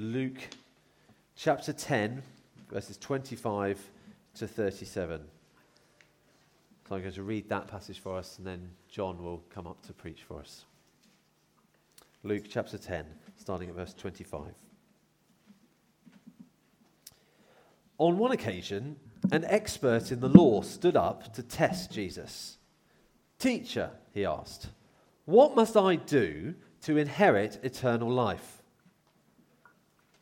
Luke chapter 10, verses 25 to 37. So I'm going to read that passage for us, and then Jon will come up to preach for us. Luke chapter 10, starting at verse 25. On one occasion, an expert in the law stood up to test Jesus. Teacher, he asked, what must I do to inherit eternal life?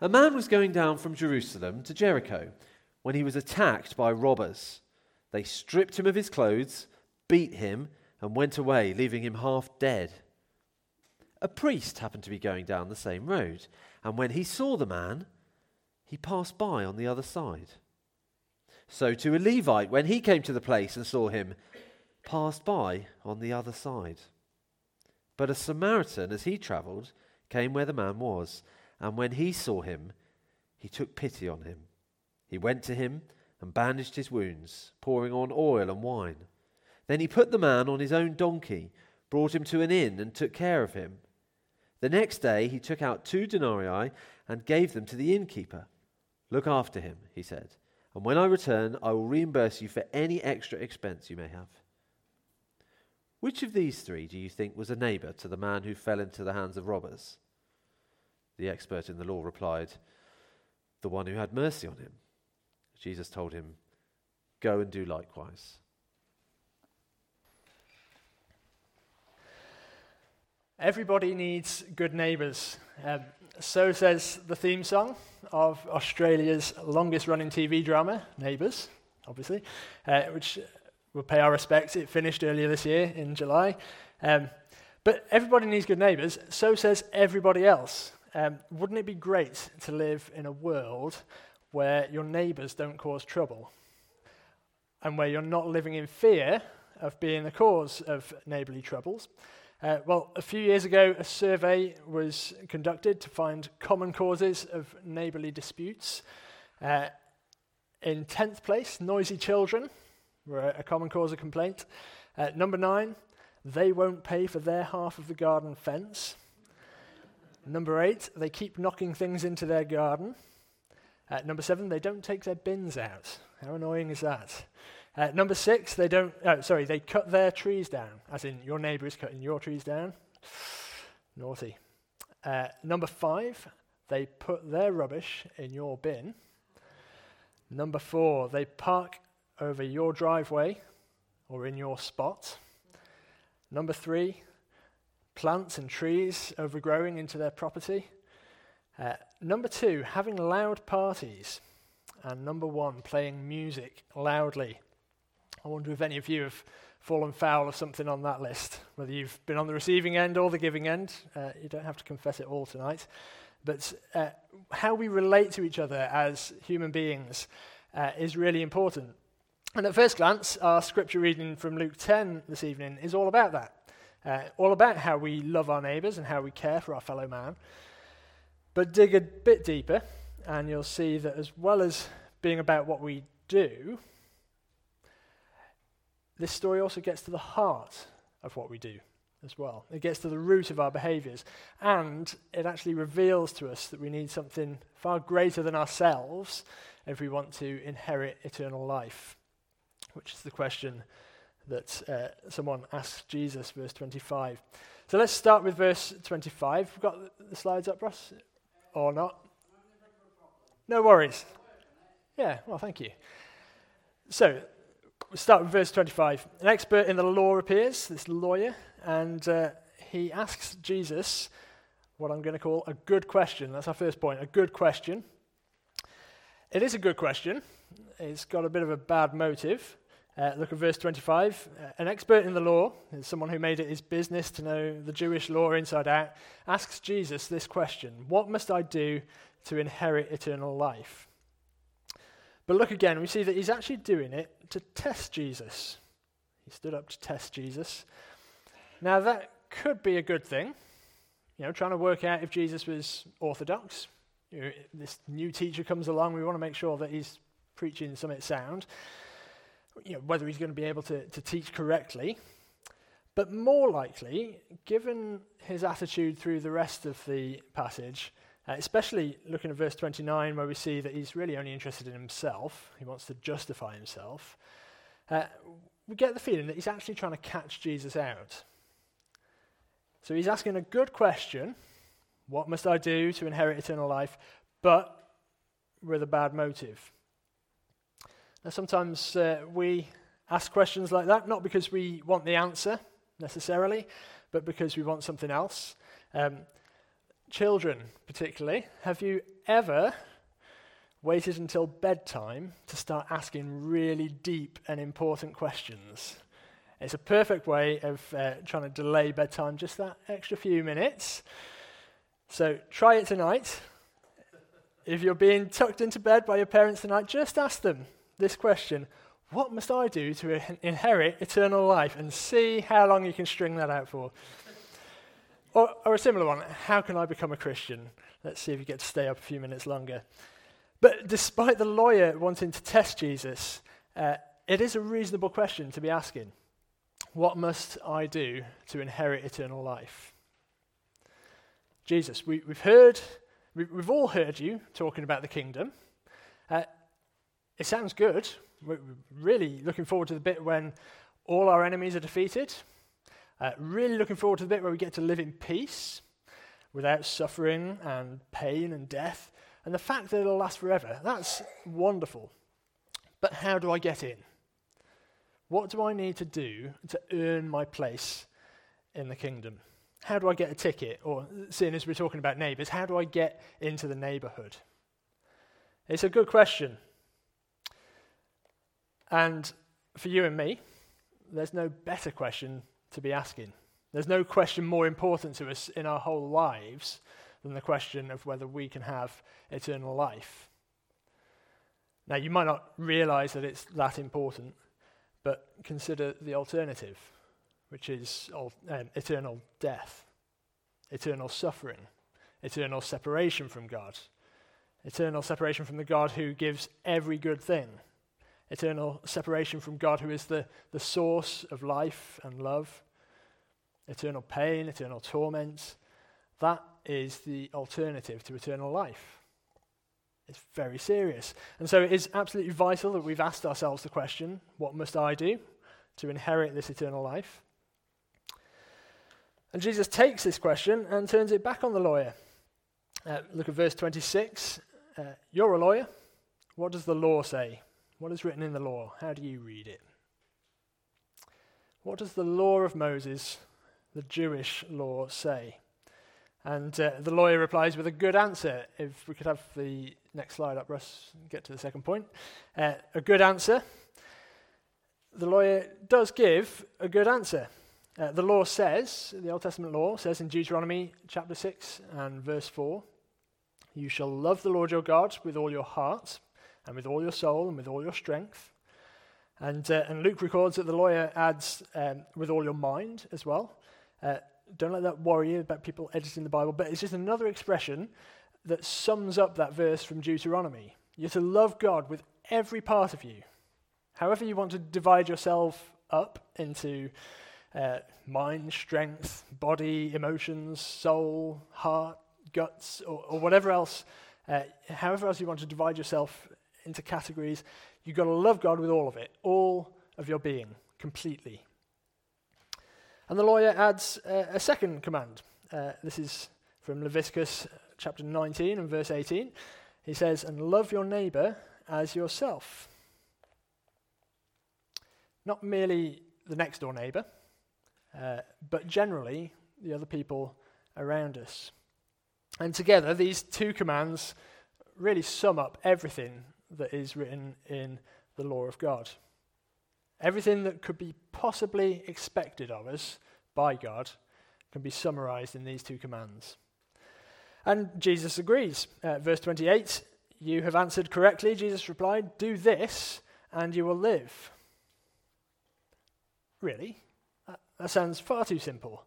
A man was going down from Jerusalem to Jericho when he was attacked by robbers. They stripped him of his clothes beat him, and went away, leaving him half dead. A priest happened to be going down the same road, and when he saw the man, he passed by on the other side. So to a Levite, when he came to the place and saw him, passed by on the other side. But a Samaritan, as he travelled, came where the man was, and when he saw him, he took pity on him. He went to him and bandaged his wounds, pouring on oil and wine. Then he put the man on his own donkey, brought him to an inn, and took care of him. The next day he took out two denarii and gave them to the innkeeper. Look after him, he said, and when I return, I will reimburse you for any extra expense you may have. Which of these three do you think was a neighbor to the man who fell into the hands of robbers? The expert in the law replied, The one who had mercy on him. Jesus told him, Go and do likewise. Everybody needs good neighbours. Um, so says the theme song of Australia's longest running TV drama, Neighbours, obviously, uh, which will pay our respects. It finished earlier this year in July. Um, but everybody needs good neighbours. So says everybody else. Um, wouldn't it be great to live in a world where your neighbours don't cause trouble and where you're not living in fear of being the cause of neighbourly troubles? Uh, well, a few years ago, a survey was conducted to find common causes of neighbourly disputes. Uh, in 10th place, noisy children were a common cause of complaint. Uh, number nine, they won't pay for their half of the garden fence. Number eight, they keep knocking things into their garden. Uh, number seven, they don't take their bins out. How annoying is that? Uh, number six, they don't, oh, sorry, they cut their trees down, as in your neighbour is cutting your trees down. Naughty. Uh, number five, they put their rubbish in your bin. Number four, they park over your driveway or in your spot. Number three, plants and trees overgrowing into their property. Uh, number two, having loud parties. And number one, playing music loudly I wonder if any of you have fallen foul of something on that list, whether you've been on the receiving end or the giving end. Uh, you don't have to confess it all tonight. But uh, how we relate to each other as human beings uh, is really important. And at first glance, our scripture reading from Luke 10 this evening is all about that. Uh, all about how we love our neighbours and how we care for our fellow man. But dig a bit deeper, and you'll see that as well as being about what we do, this story also gets to the heart of what we do as well. It gets to the root of our behaviors. And it actually reveals to us that we need something far greater than ourselves if we want to inherit eternal life, which is the question that uh, someone asks Jesus, verse 25. So let's start with verse 25. We've got the slides up, Ross? Or not? No worries. Yeah, well, thank you. So, we start with verse 25. An expert in the law appears, this lawyer, and uh, he asks Jesus what I'm going to call a good question. That's our first point, a good question. It is a good question. It's got a bit of a bad motive. Uh, look at verse 25. Uh, an expert in the law, someone who made it his business to know the Jewish law inside out, asks Jesus this question What must I do to inherit eternal life? But look again, we see that he's actually doing it to test Jesus. He stood up to test Jesus. Now, that could be a good thing, you know, trying to work out if Jesus was orthodox. You know, this new teacher comes along, we want to make sure that he's preaching something sound, you know, whether he's going to be able to, to teach correctly. But more likely, given his attitude through the rest of the passage, uh, especially looking at verse 29, where we see that he's really only interested in himself, he wants to justify himself, uh, we get the feeling that he's actually trying to catch Jesus out. So he's asking a good question What must I do to inherit eternal life? but with a bad motive. Now, sometimes uh, we ask questions like that, not because we want the answer necessarily, but because we want something else. Um, Children, particularly, have you ever waited until bedtime to start asking really deep and important questions? It's a perfect way of uh, trying to delay bedtime just that extra few minutes. So try it tonight. If you're being tucked into bed by your parents tonight, just ask them this question What must I do to inherit eternal life? And see how long you can string that out for. Or, or a similar one How can I become a Christian? Let's see if you get to stay up a few minutes longer. But despite the lawyer wanting to test Jesus, uh, it is a reasonable question to be asking. What must I do to inherit eternal life? Jesus, we, have heard, we, have all heard you talking about the kingdom. Uh, it sounds good. We're really looking forward to the bit when all our enemies are defeated uh, really looking forward to the bit where we get to live in peace without suffering and pain and death. And the fact that it'll last forever, that's wonderful. But how do I get in? What do I need to do to earn my place in the kingdom? How do I get a ticket? Or, seeing as we're talking about neighbours, how do I get into the neighbourhood? It's a good question. And for you and me, there's no better question to be asking. There's no question more important to us in our whole lives than the question of whether we can have eternal life. Now, you might not realize that it's that important, but consider the alternative, which is um, eternal death, eternal suffering, eternal separation from God, eternal separation from the God who gives every good thing eternal separation from God, who is the, the source of life and love, eternal pain, eternal torment. That is the alternative to eternal life. It's very serious. And so it is absolutely vital that we've asked ourselves the question what must I do to inherit this eternal life? And Jesus takes this question and turns it back on the lawyer. Uh, look at verse 26. Uh, you're a lawyer. What does the law say? What is written in the law? How do you read it? What does the law of Moses, the Jewish law, say? And uh, the lawyer replies with a good answer. If we could have the next slide up, Russ, get to the second point. Uh, a good answer. The lawyer does give a good answer. Uh, the law says, the Old Testament law says in Deuteronomy chapter 6 and verse 4, You shall love the Lord your God with all your heart and with all your soul and with all your strength. And, uh, and Luke records that the lawyer adds, um, with all your mind as well. Uh, don't let that worry you about people editing the Bible, but it's just another expression that sums up that verse from Deuteronomy. You're to love God with every part of you. However, you want to divide yourself up into uh, mind, strength, body, emotions, soul, heart, guts, or, or whatever else, uh, however else you want to divide yourself into categories. You've got to love God with all of it, all of your being, completely. And the lawyer adds uh, a second command. Uh, this is from Leviticus chapter 19 and verse 18. He says, And love your neighbor as yourself. Not merely the next door neighbor, uh, but generally the other people around us. And together, these two commands really sum up everything that is written in the law of God. Everything that could be possibly expected of us by God can be summarized in these two commands. And Jesus agrees. Uh, verse 28 You have answered correctly, Jesus replied. Do this, and you will live. Really? That, that sounds far too simple.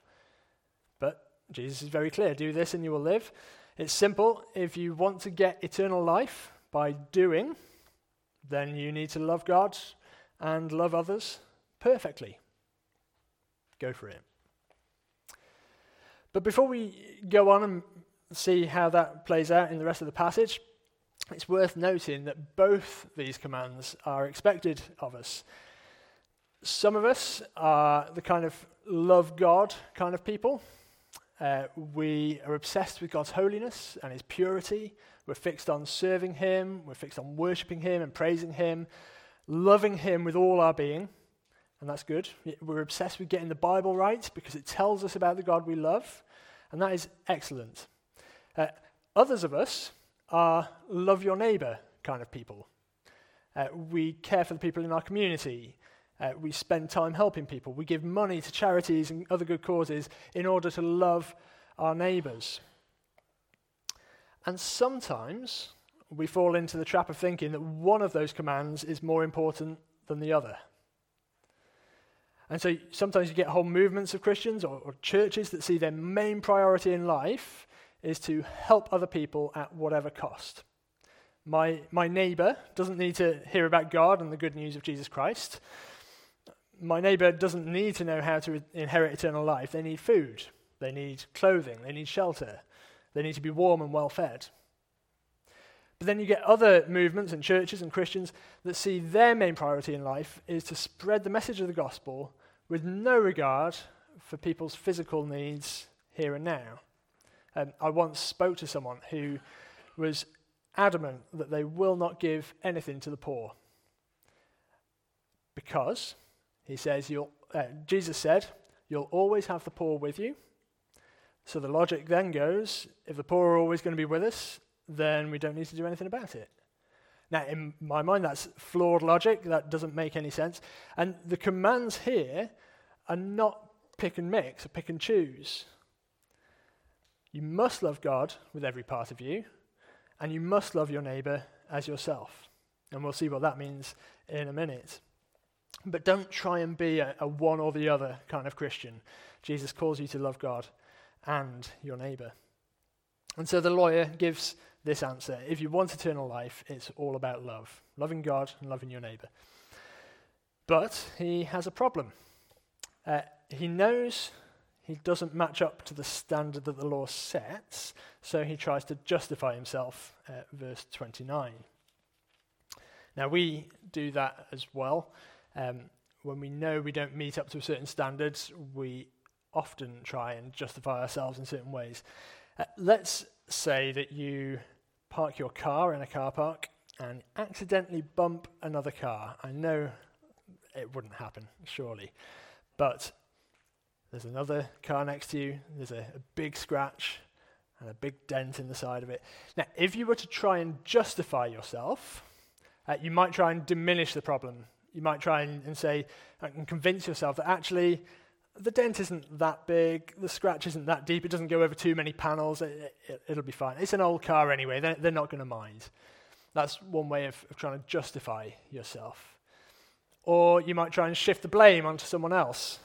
But Jesus is very clear do this, and you will live. It's simple. If you want to get eternal life by doing, then you need to love God and love others perfectly. Go for it. But before we go on and see how that plays out in the rest of the passage, it's worth noting that both these commands are expected of us. Some of us are the kind of love God kind of people. Uh, we are obsessed with God's holiness and His purity. We're fixed on serving Him, we're fixed on worshipping Him and praising Him, loving Him with all our being, and that's good. We're obsessed with getting the Bible right because it tells us about the God we love, and that is excellent. Uh, others of us are love your neighbor kind of people. Uh, we care for the people in our community. Uh, we spend time helping people. We give money to charities and other good causes in order to love our neighbors. And sometimes we fall into the trap of thinking that one of those commands is more important than the other. And so sometimes you get whole movements of Christians or, or churches that see their main priority in life is to help other people at whatever cost. My, my neighbor doesn't need to hear about God and the good news of Jesus Christ my neighbor doesn't need to know how to inherit eternal life. They need food, they need clothing, they need shelter, they need to be warm and well fed. But then you get other movements and churches and Christians that see their main priority in life is to spread the message of the gospel with no regard for people's physical needs here and now. Um, I once spoke to someone who was adamant that they will not give anything to the poor because he says, you'll, uh, Jesus said, You'll always have the poor with you. So the logic then goes if the poor are always going to be with us, then we don't need to do anything about it. Now, in my mind, that's flawed logic. That doesn't make any sense. And the commands here are not pick and mix or pick and choose. You must love God with every part of you, and you must love your neighbor as yourself. And we'll see what that means in a minute. But don't try and be a, a, one or the other kind of Christian. Jesus calls you to love God and your neighbor. And so the lawyer gives this answer If you want eternal life, it's all about love loving God and loving your neighbor. But he has a problem. Uh, he knows he doesn't match up to the standard that the law sets, so he tries to justify himself, uh, verse 29. Now, we do that as well. Um, when we know we don't meet up to certain standards, we often try and justify ourselves in certain ways. Uh, let's say that you park your car in a car park and accidentally bump another car. I know it wouldn't happen, surely. But there's another car next to you, there's a, a, big scratch and a big dent in the side of it. Now, if you were to try and justify yourself, uh, you might try and diminish the problem you might try and, and say and convince yourself that actually the dent isn't that big, the scratch isn't that deep, it doesn't go over too many panels, it, will it, be fine. It's an old car anyway, they're, they're not going to mind. That's one way of, of trying to justify yourself. Or you might try and shift the blame onto someone else.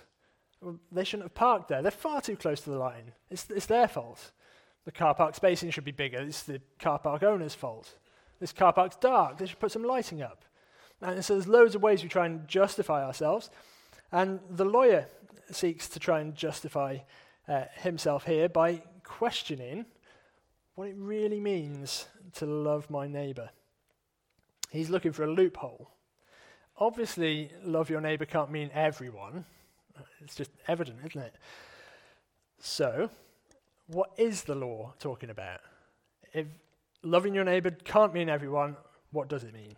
Well, they shouldn't have parked there, they're far too close to the line. It's, it's their fault. The car park spacing should be bigger, it's the car park owner's fault. This car park's dark, they should put some lighting up. And so there's loads of ways we try and justify ourselves. And the lawyer seeks to try and justify uh, himself here by questioning what it really means to love my neighbor. He's looking for a loophole. Obviously, love your neighbor can't mean everyone. It's just evident, isn't it? So, what is the law talking about? If loving your neighbor can't mean everyone, what does it mean?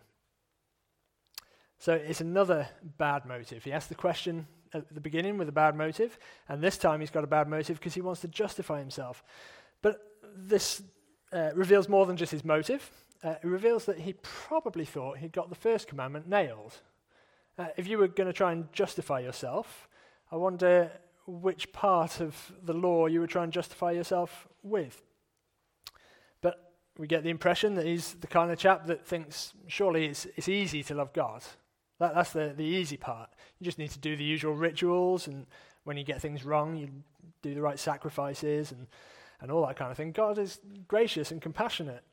So it's another bad motive. He asked the question at the beginning with a bad motive, and this time he's got a bad motive because he wants to justify himself. But this uh, reveals more than just his motive. Uh, it reveals that he probably thought he'd got the first commandment nailed. Uh, if you were going to try and justify yourself, I wonder which part of the law you would try and justify yourself with. But we get the impression that he's the kind of chap that thinks, surely it's, it's easy to love God. That, that's the, the easy part. You just need to do the usual rituals, and when you get things wrong, you do the right sacrifices and, and all that kind of thing. God is gracious and compassionate,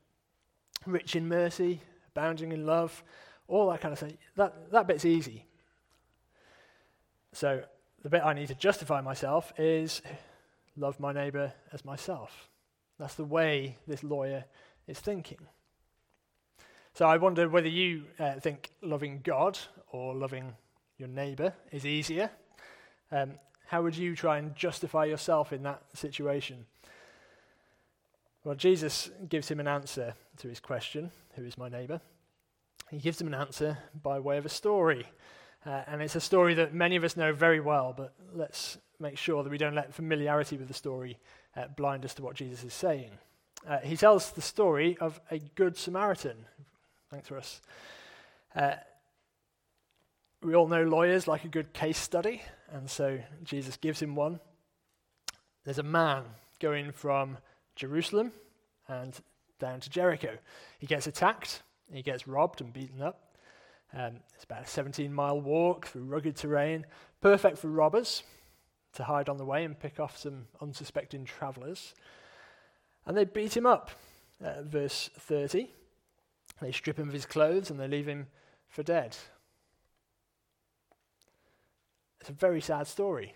rich in mercy, abounding in love, all that kind of thing. That, that bit's easy. So the bit I need to justify myself is love my neighbour as myself. That's the way this lawyer is thinking. So I wonder whether you uh, think loving God or loving your neighbour is easier. Um, how would you try and justify yourself in that situation? Well, Jesus gives him an answer to his question Who is my neighbour? He gives him an answer by way of a story. Uh, and it's a story that many of us know very well, but let's make sure that we don't let familiarity with the story uh, blind us to what Jesus is saying. Uh, he tells the story of a good Samaritan. Thanks, Russ. Uh, we all know lawyers like a good case study, and so Jesus gives him one. There's a man going from Jerusalem and down to Jericho. He gets attacked, he gets robbed and beaten up. Um, it's about a 17 mile walk through rugged terrain, perfect for robbers to hide on the way and pick off some unsuspecting travellers. And they beat him up. Verse 30. They strip him of his clothes and they leave him for dead. It's a very sad story.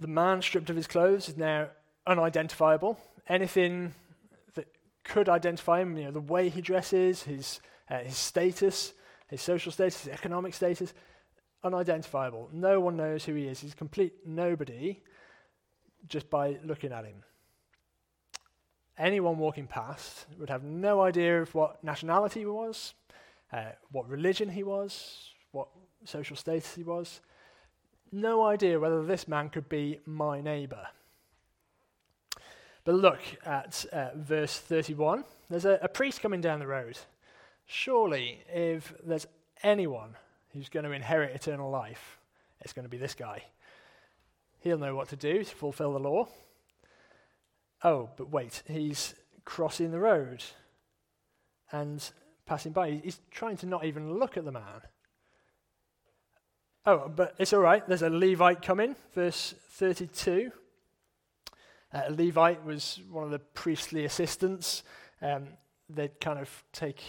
The man stripped of his clothes is now unidentifiable. Anything that could identify him, you know, the way he dresses, his, uh, his status, his social status, his economic status, unidentifiable. No one knows who he is. He's a complete nobody just by looking at him. Anyone walking past would have no idea of what nationality he was, uh, what religion he was, what social status he was. No idea whether this man could be my neighbour. But look at uh, verse 31. There's a, a priest coming down the road. Surely, if there's anyone who's going to inherit eternal life, it's going to be this guy. He'll know what to do to fulfill the law. Oh, but wait, he's crossing the road and passing by. He's trying to not even look at the man. Oh, but it's all right. There's a Levite coming, verse 32. Uh, Levite was one of the priestly assistants. Um, they'd kind of take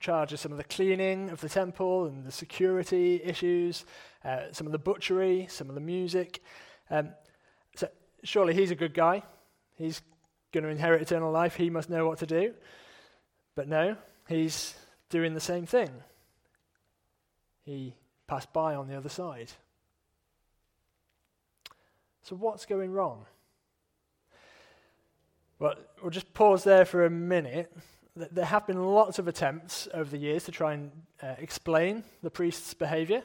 charge of some of the cleaning of the temple and the security issues, uh, some of the butchery, some of the music. Um, so surely he's a good guy. He's going to inherit eternal life. He must know what to do. But no, he's doing the same thing. He passed by on the other side. So, what's going wrong? Well, we'll just pause there for a minute there have been lots of attempts over the years to try and uh, explain the priest's behavior.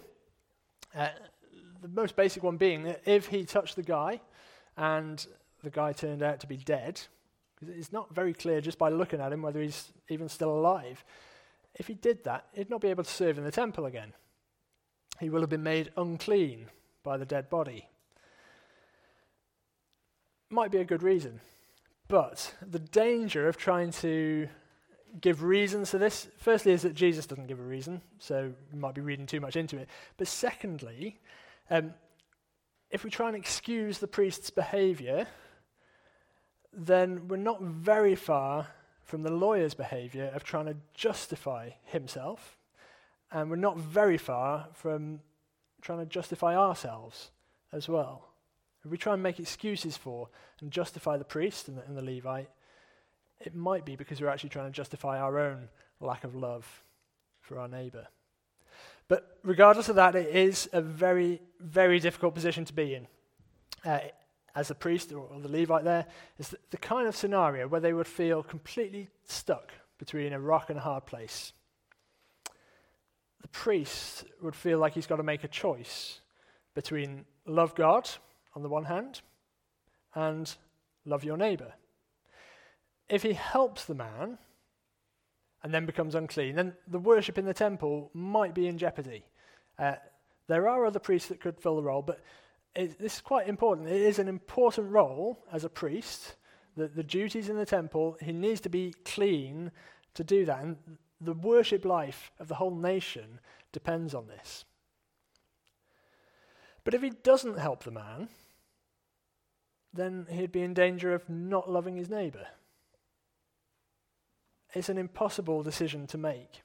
Uh, the most basic one being that if he touched the guy and the guy turned out to be dead, it's not very clear just by looking at him whether he's even still alive. If he did that, he'd not be able to serve in the temple again. He will have been made unclean by the dead body. Might be a good reason. But the danger of trying to give reasons for this. Firstly, is that Jesus doesn't give a reason, so we might be reading too much into it. But secondly, um, if we try and excuse the priest's behavior, then we're not very far from the lawyer's behavior of trying to justify himself, and we're not very far from trying to justify ourselves as well. If we try and make excuses for and justify the priest and the, and the Levite, it might be because we're actually trying to justify our own lack of love for our neighbour. But regardless of that, it is a very, very difficult position to be in. Uh, as a priest or, or, the Levite there, is the, the kind of scenario where they would feel completely stuck between a rock and a hard place. The priest would feel like he's got to make a choice between love God on the one hand and love your neighbour if he helps the man and then becomes unclean, then the worship in the temple might be in jeopardy. Uh, there are other priests that could fill the role, but it, this is quite important. It is an important role as a priest the, the duties in the temple, he needs to be clean to do that. And the worship life of the whole nation depends on this. But if he doesn't help the man, then he'd be in danger of not loving his neighbour. It's an impossible decision to make.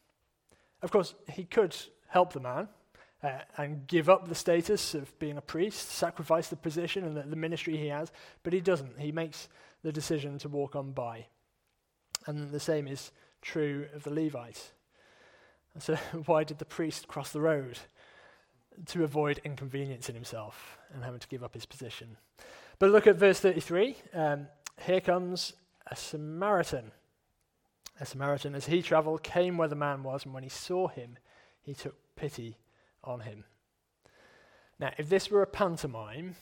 Of course, he could help the man uh, and give up the status of being a priest, sacrifice the position and the, the ministry he has, but he doesn't. He makes the decision to walk on by. And the same is true of the Levites. So, why did the priest cross the road? To avoid inconveniencing himself and having to give up his position. But look at verse 33. Um, here comes a Samaritan. A Samaritan, as he traveled, came where the man was, and when he saw him, he took pity on him. Now, if this were a pantomime,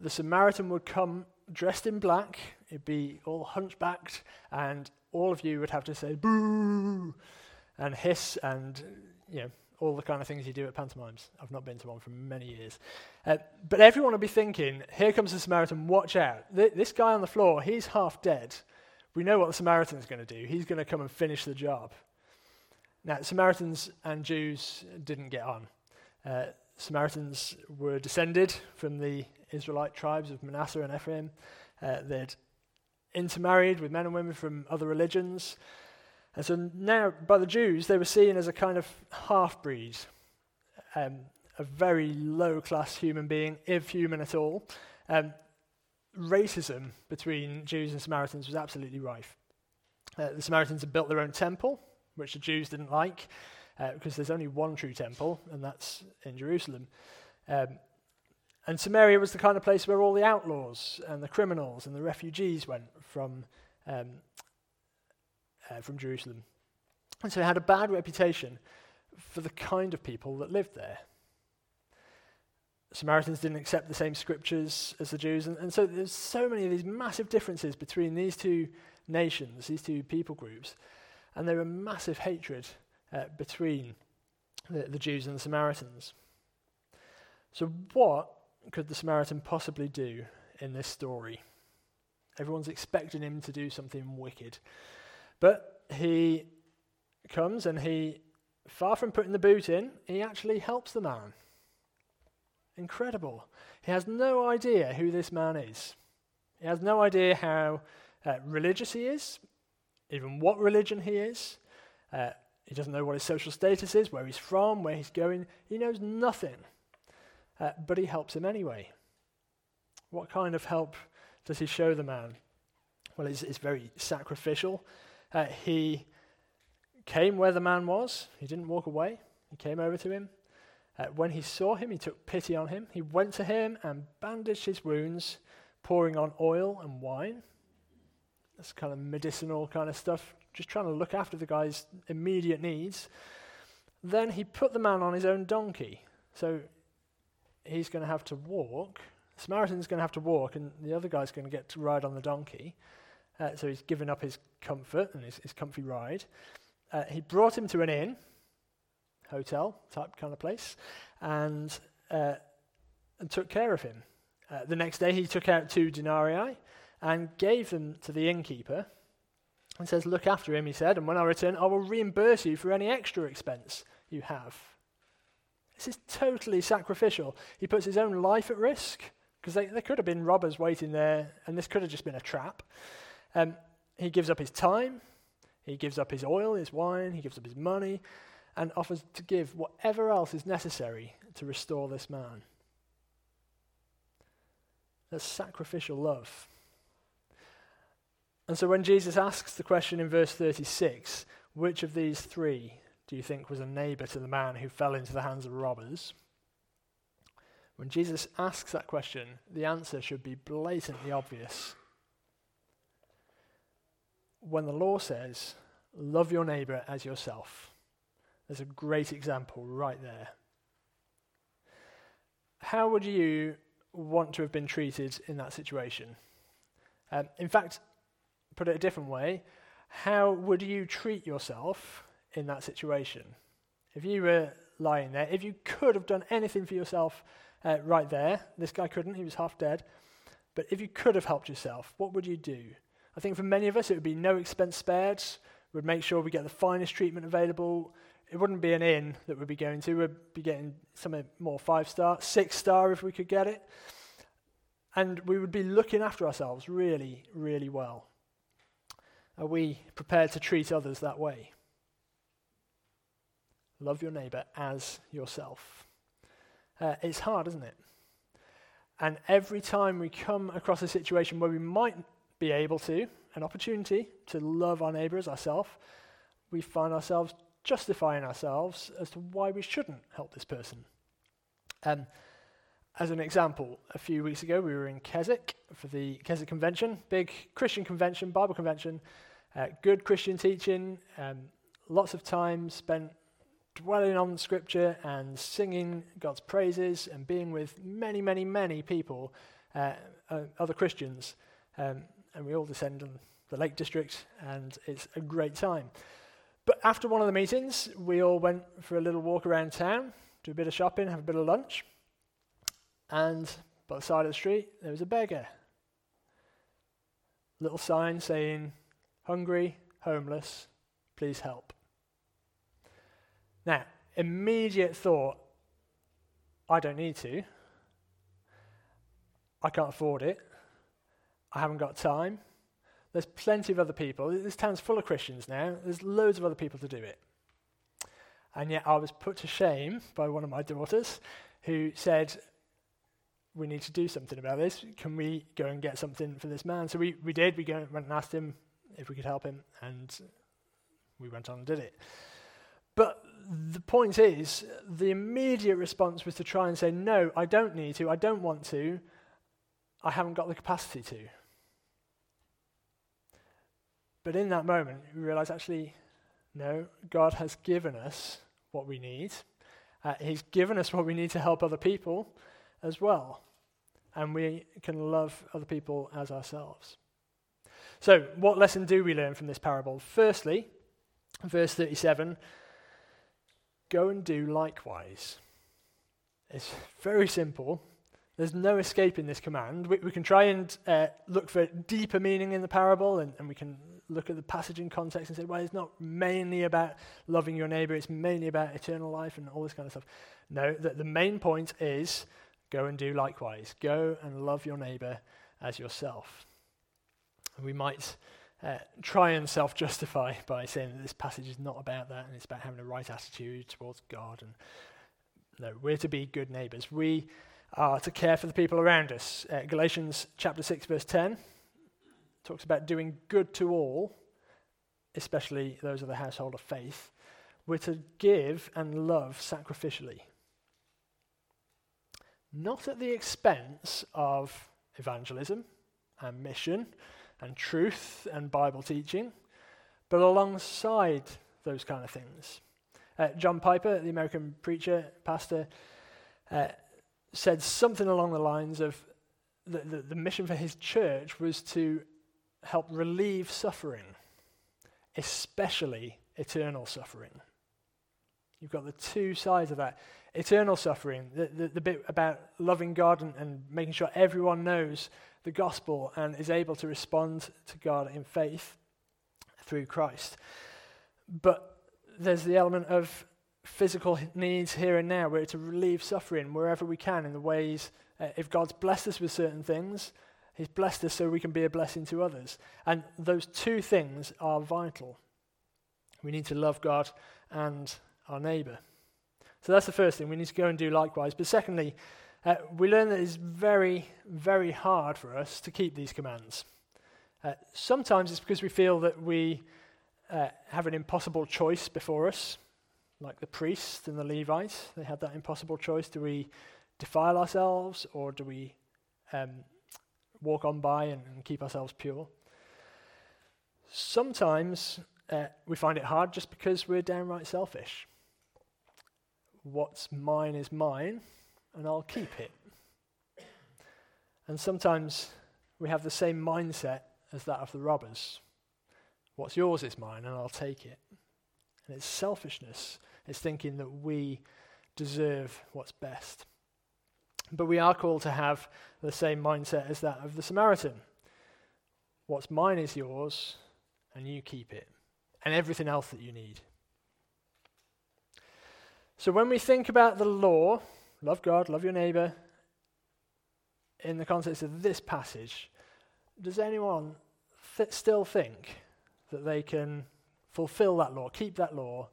the Samaritan would come dressed in black, it'd be all hunchbacked, and all of you would have to say boo and hiss and you know all the kind of things you do at pantomimes. I've not been to one for many years. Uh, but everyone will be thinking, here comes the Samaritan, watch out. Th- this guy on the floor, he's half dead. We know what the Samaritan's going to do. He's going to come and finish the job. Now, Samaritans and Jews didn't get on. Uh, Samaritans were descended from the Israelite tribes of Manasseh and Ephraim. Uh, they'd intermarried with men and women from other religions. And so now, by the Jews, they were seen as a kind of half breed, um, a very low class human being, if human at all. Um, racism between Jews and Samaritans was absolutely rife. Uh, the Samaritans had built their own temple, which the Jews didn't like, uh, because there's only one true temple, and that's in Jerusalem. Um, and Samaria was the kind of place where all the outlaws and the criminals and the refugees went from, um, uh, from Jerusalem. And so it had a bad reputation for the kind of people that lived there. Samaritans didn't accept the same scriptures as the Jews, and, and so there's so many of these massive differences between these two nations, these two people groups, and there were massive hatred uh, between the, the Jews and the Samaritans. So, what could the Samaritan possibly do in this story? Everyone's expecting him to do something wicked. But he comes and he, far from putting the boot in, he actually helps the man. Incredible. He has no idea who this man is. He has no idea how uh, religious he is, even what religion he is. Uh, he doesn't know what his social status is, where he's from, where he's going. He knows nothing uh, but he helps him anyway. What kind of help does he show the man? Well, it's, it's very sacrificial. Uh, he came where the man was, he didn't walk away, he came over to him. Uh, when he saw him, he took pity on him. He went to him and bandaged his wounds, pouring on oil and wine. That's kind of medicinal kind of stuff, just trying to look after the guy's immediate needs. Then he put the man on his own donkey. So he's going to have to walk. Samaritan's going to have to walk, and the other guy's going to get to ride on the donkey. Uh, so he's given up his comfort and his, his comfy ride. Uh, he brought him to an inn, hotel type kind of place, and, uh, and took care of him. Uh, the next day, he took out two denarii and gave them to the innkeeper and says, Look after him, he said, and when I return, I will reimburse you for any extra expense you have. This is totally sacrificial. He puts his own life at risk because there could have been robbers waiting there, and this could have just been a trap. Um, he gives up his time, he gives up his oil, his wine, he gives up his money, and offers to give whatever else is necessary to restore this man. That's sacrificial love. And so when Jesus asks the question in verse 36, which of these three do you think was a neighbor to the man who fell into the hands of robbers? When Jesus asks that question, the answer should be blatantly obvious. When the law says, love your neighbor as yourself, there's a great example right there. How would you want to have been treated in that situation? Um, in fact, put it a different way, how would you treat yourself in that situation. If you were lying there, if you could have done anything for yourself uh, right there, this guy couldn't, he was half dead, but if you could have helped yourself, what would you do? I think for many of us, it would be no expense spared. We'd make sure we get the finest treatment available. It wouldn't be an inn that we'd be going to. We'd be getting something more five star, six star if we could get it. And we would be looking after ourselves really, really well. Are we prepared to treat others that way? Love your neighbor as yourself. Uh, it's hard, isn't it? And every time we come across a situation where we might be able to, an opportunity to love our neighbor as ourselves, we find ourselves justifying ourselves as to why we shouldn't help this person. Um, as an example, a few weeks ago we were in Keswick for the Keswick Convention, big Christian convention, Bible convention, uh, good Christian teaching, um, lots of time spent dwelling on Scripture and singing God's praises and being with many, many, many people, uh, uh, other Christians. Um, and we all descend on the Lake District, and it's a great time. But after one of the meetings, we all went for a little walk around town, do a bit of shopping, have a bit of lunch. And by the side of the street, there was a beggar. Little sign saying, Hungry, homeless, please help. Now, immediate thought I don't need to. I can't afford it. I haven't got time. There's plenty of other people. This town's full of Christians now. There's loads of other people to do it. And yet I was put to shame by one of my daughters who said, We need to do something about this. Can we go and get something for this man? So we, we did. We went and asked him if we could help him, and we went on and did it. But the point is, the immediate response was to try and say, No, I don't need to, I don't want to, I haven't got the capacity to. But in that moment, we realize actually, no, God has given us what we need. Uh, he's given us what we need to help other people as well. And we can love other people as ourselves. So, what lesson do we learn from this parable? Firstly, verse 37 go and do likewise. It's very simple. There's no escaping this command. We, we can try and uh, look for deeper meaning in the parable, and, and we can look at the passage in context and say, well, it's not mainly about loving your neighbor, it's mainly about eternal life and all this kind of stuff. No, the, the main point is go and do likewise. Go and love your neighbor as yourself. We might uh, try and self justify by saying that this passage is not about that and it's about having a right attitude towards God. And no, we're to be good neighbors. We are to care for the people around us. Uh, Galatians chapter 6, verse 10 talks about doing good to all, especially those of the household of faith. We're to give and love sacrificially. Not at the expense of evangelism and mission and truth and Bible teaching, but alongside those kind of things. Uh, John Piper, the American preacher, pastor, uh, said something along the lines of the, the, the mission for his church was to help relieve suffering, especially eternal suffering. You've got the two sides of that. Eternal suffering, the, the, the bit about loving God and, and making sure everyone knows the gospel and is able to respond to God in faith through Christ. But there's the element of physical needs here and now. We're to relieve suffering wherever we can in the ways, uh, if God's blessed us with certain things, He's blessed us so we can be a blessing to others. And those two things are vital. We need to love God and our neighbour. So that's the first thing. We need to go and do likewise. But secondly, uh, we learn that it's very, very hard for us to keep these commands. Uh, sometimes it's because we feel that we uh, have an impossible choice before us, like the priest and the Levite. They had that impossible choice. Do we defile ourselves or do we um, walk on by and, and, keep ourselves pure? Sometimes uh, we find it hard just because we're downright selfish. What's mine is mine and I'll keep it. And sometimes we have the same mindset as that of the robbers. What's yours is mine, and I'll take it. And it's selfishness. It's thinking that we deserve what's best. But we are called to have the same mindset as that of the Samaritan. What's mine is yours, and you keep it, and everything else that you need. So when we think about the law, love God, love your neighbor, in the context of this passage, does anyone th- still think that they can fulfill that law, keep that law,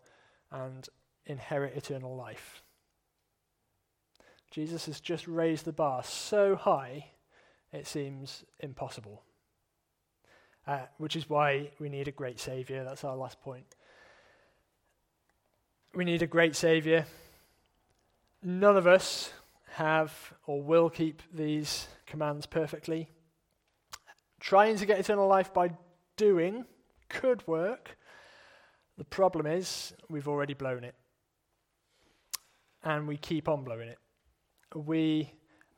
and inherit eternal life? Jesus has just raised the bar so high, it seems impossible. Uh, which is why we need a great Saviour. That's our last point. We need a great Saviour. None of us have or will keep these commands perfectly. Trying to get eternal life by doing could work. The problem is we've already blown it. And we keep on blowing it. We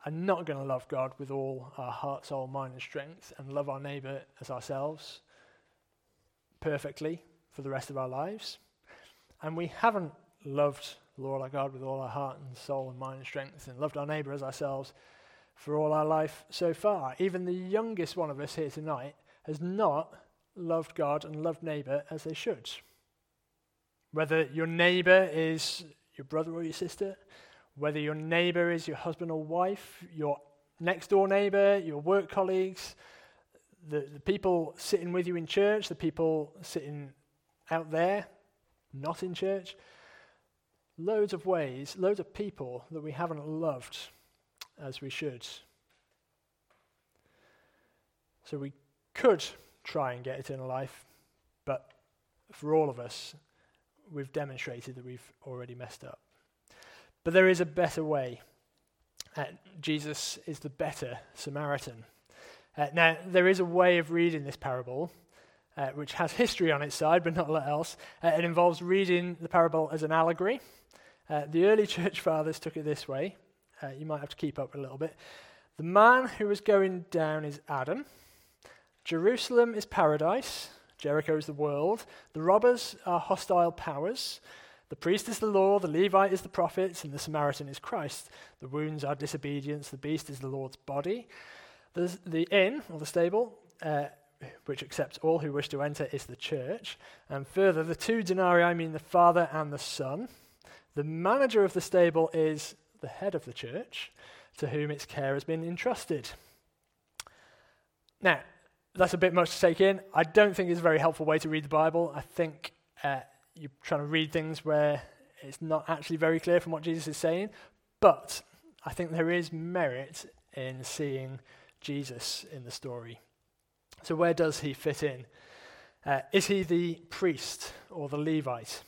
are not going to love God with all our heart, soul, mind, and strength and love our neighbour as ourselves perfectly for the rest of our lives. And we haven't loved the Lord our God with all our heart and soul and mind and strength and loved our neighbour as ourselves for all our life so far. Even the youngest one of us here tonight has not loved God and loved neighbour as they should. Whether your neighbour is your brother or your sister, whether your neighbour is your husband or wife, your next door neighbour, your work colleagues, the, the people sitting with you in church, the people sitting out there, not in church, loads of ways, loads of people that we haven't loved as we should. So we could try and get eternal life, but for all of us, we've demonstrated that we've already messed up. But there is a better way. Uh, Jesus is the better Samaritan. Uh, now, there is a way of reading this parable uh, which has history on its side, but not a lot else. Uh, it involves reading the parable as an allegory. Uh, the early church fathers took it this way. Uh, you might have to keep up a little bit. The man who is going down is Adam. Jerusalem is paradise. Jericho is the world. The robbers are hostile powers. The priest is the law, the Levite is the prophets, and the Samaritan is Christ. The wounds are disobedience, the beast is the Lord's body. The, the inn, or the stable, uh, which accepts all who wish to enter, is the church. And further, the two denarii mean the Father and the Son. The manager of the stable is the head of the church, to whom its care has been entrusted. Now, that's a bit much to take in. I don't think it's a very helpful way to read the Bible. I think uh, you're trying to read things where it's not actually very clear from what Jesus is saying. But I think there is merit in seeing Jesus in the story. So, where does he fit in? Uh, is he the priest or the Levite?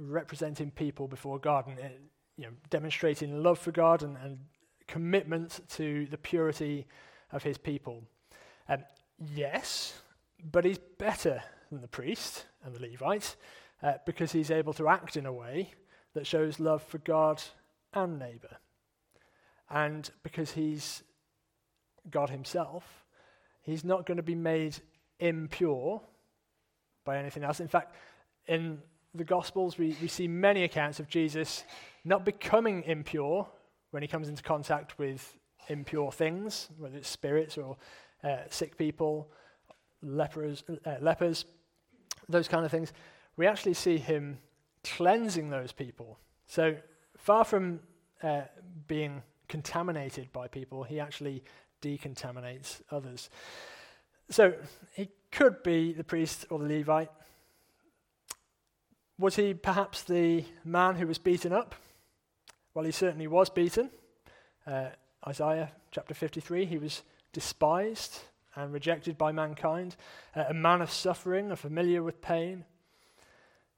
representing people before God and uh, you know, demonstrating love for God and, and, commitment to the purity of his people. Um, yes, but he's better than the priest and the Levite uh, because he's able to act in a way that shows love for God and neighbour. And because he's God himself, he's not going to be made impure by anything else. In fact, in the Gospels, we, we see many accounts of Jesus not becoming impure when he comes into contact with impure things, whether it's spirits or uh, sick people, lepers, uh, lepers, those kind of things. We actually see him cleansing those people. So far from uh, being contaminated by people, he actually decontaminates others. So he could be the priest or the Levite was he perhaps the man who was beaten up? Well, he certainly was beaten. Uh, Isaiah chapter 53, he was despised and rejected by mankind, uh, a man of suffering, a familiar with pain.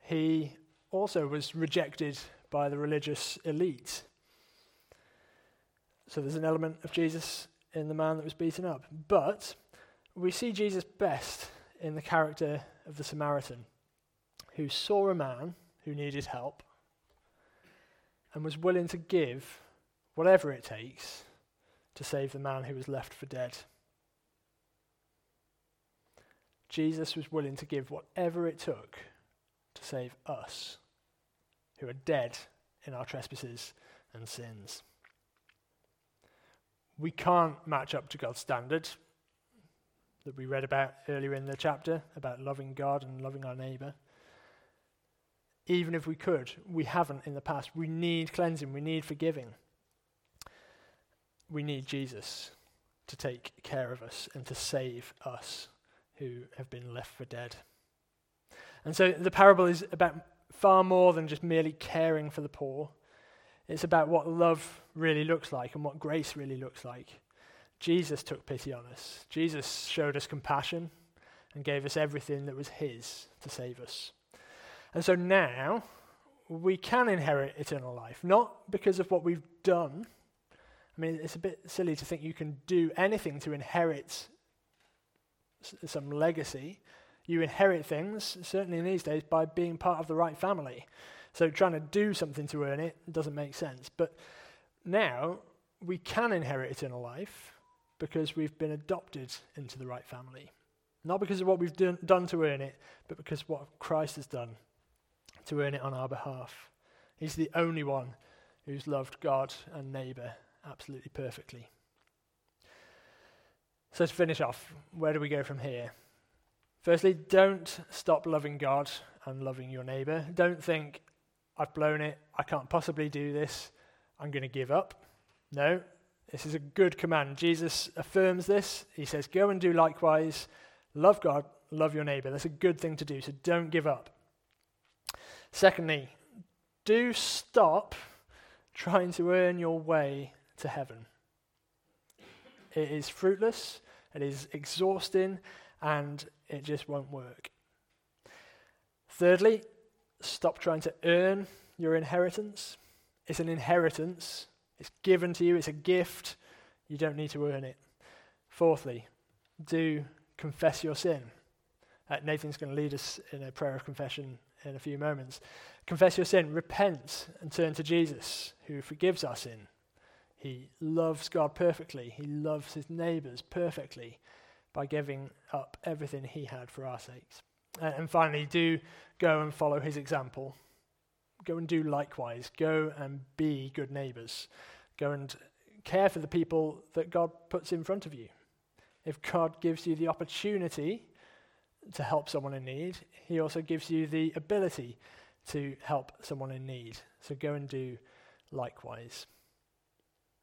He also was rejected by the religious elite. So there's an element of Jesus in the man that was beaten up. But we see Jesus best in the character of the Samaritan who saw a man who needed help and was willing to give whatever it takes to save the man who was left for dead. Jesus was willing to give whatever it took to save us who are dead in our trespasses and sins. We can't match up to God's standard. that we read about earlier in the chapter about loving God and loving our neighbour. Even if we could, we haven't in the past. We need cleansing, we need forgiving. We need Jesus to take care of us and to save us who have been left for dead. And so the parable is about far more than just merely caring for the poor. It's about what love really looks like and what grace really looks like. Jesus took pity on us. Jesus showed us compassion and gave us everything that was His to save us. And so now we can inherit eternal life, not because of what we've done. I mean, it's a bit silly to think you can do anything to inherit s- some legacy. You inherit things, certainly in these days, by being part of the right family. So trying to do something to earn it doesn't make sense. But now we can inherit eternal life because we've been adopted into the right family. Not because of what we've done, done to earn it, but because what Christ has done to earn it on our behalf. He's the only one who's loved God and neighbour absolutely perfectly. So, to finish off, where do we go from here? Firstly, don't stop loving God and loving your neighbour. Don't think, I've blown it, I can't possibly do this, I'm going to give up. No, this is a good command. Jesus affirms this. He says, Go and do likewise. Love God, love your neighbour. That's a good thing to do, so don't give up. Secondly, do stop trying to earn your way to heaven. It is fruitless, it is exhausting, and it just won't work. Thirdly, stop trying to earn your inheritance. It's an inheritance, it's given to you, it's a gift. You don't need to earn it. Fourthly, do confess your sin. Uh, Nathan's going to lead us in a prayer of confession in a few moments. Confess your sin, repent, and turn to Jesus, who forgives our sin. He loves God perfectly, he loves his neighbours perfectly by giving up everything he had for our sakes. Uh, and finally, do go and follow his example. Go and do likewise. Go and be good neighbours. Go and care for the people that God puts in front of you. If God gives you the opportunity to help someone in need, He also gives you the ability to help someone in need. So go and do likewise.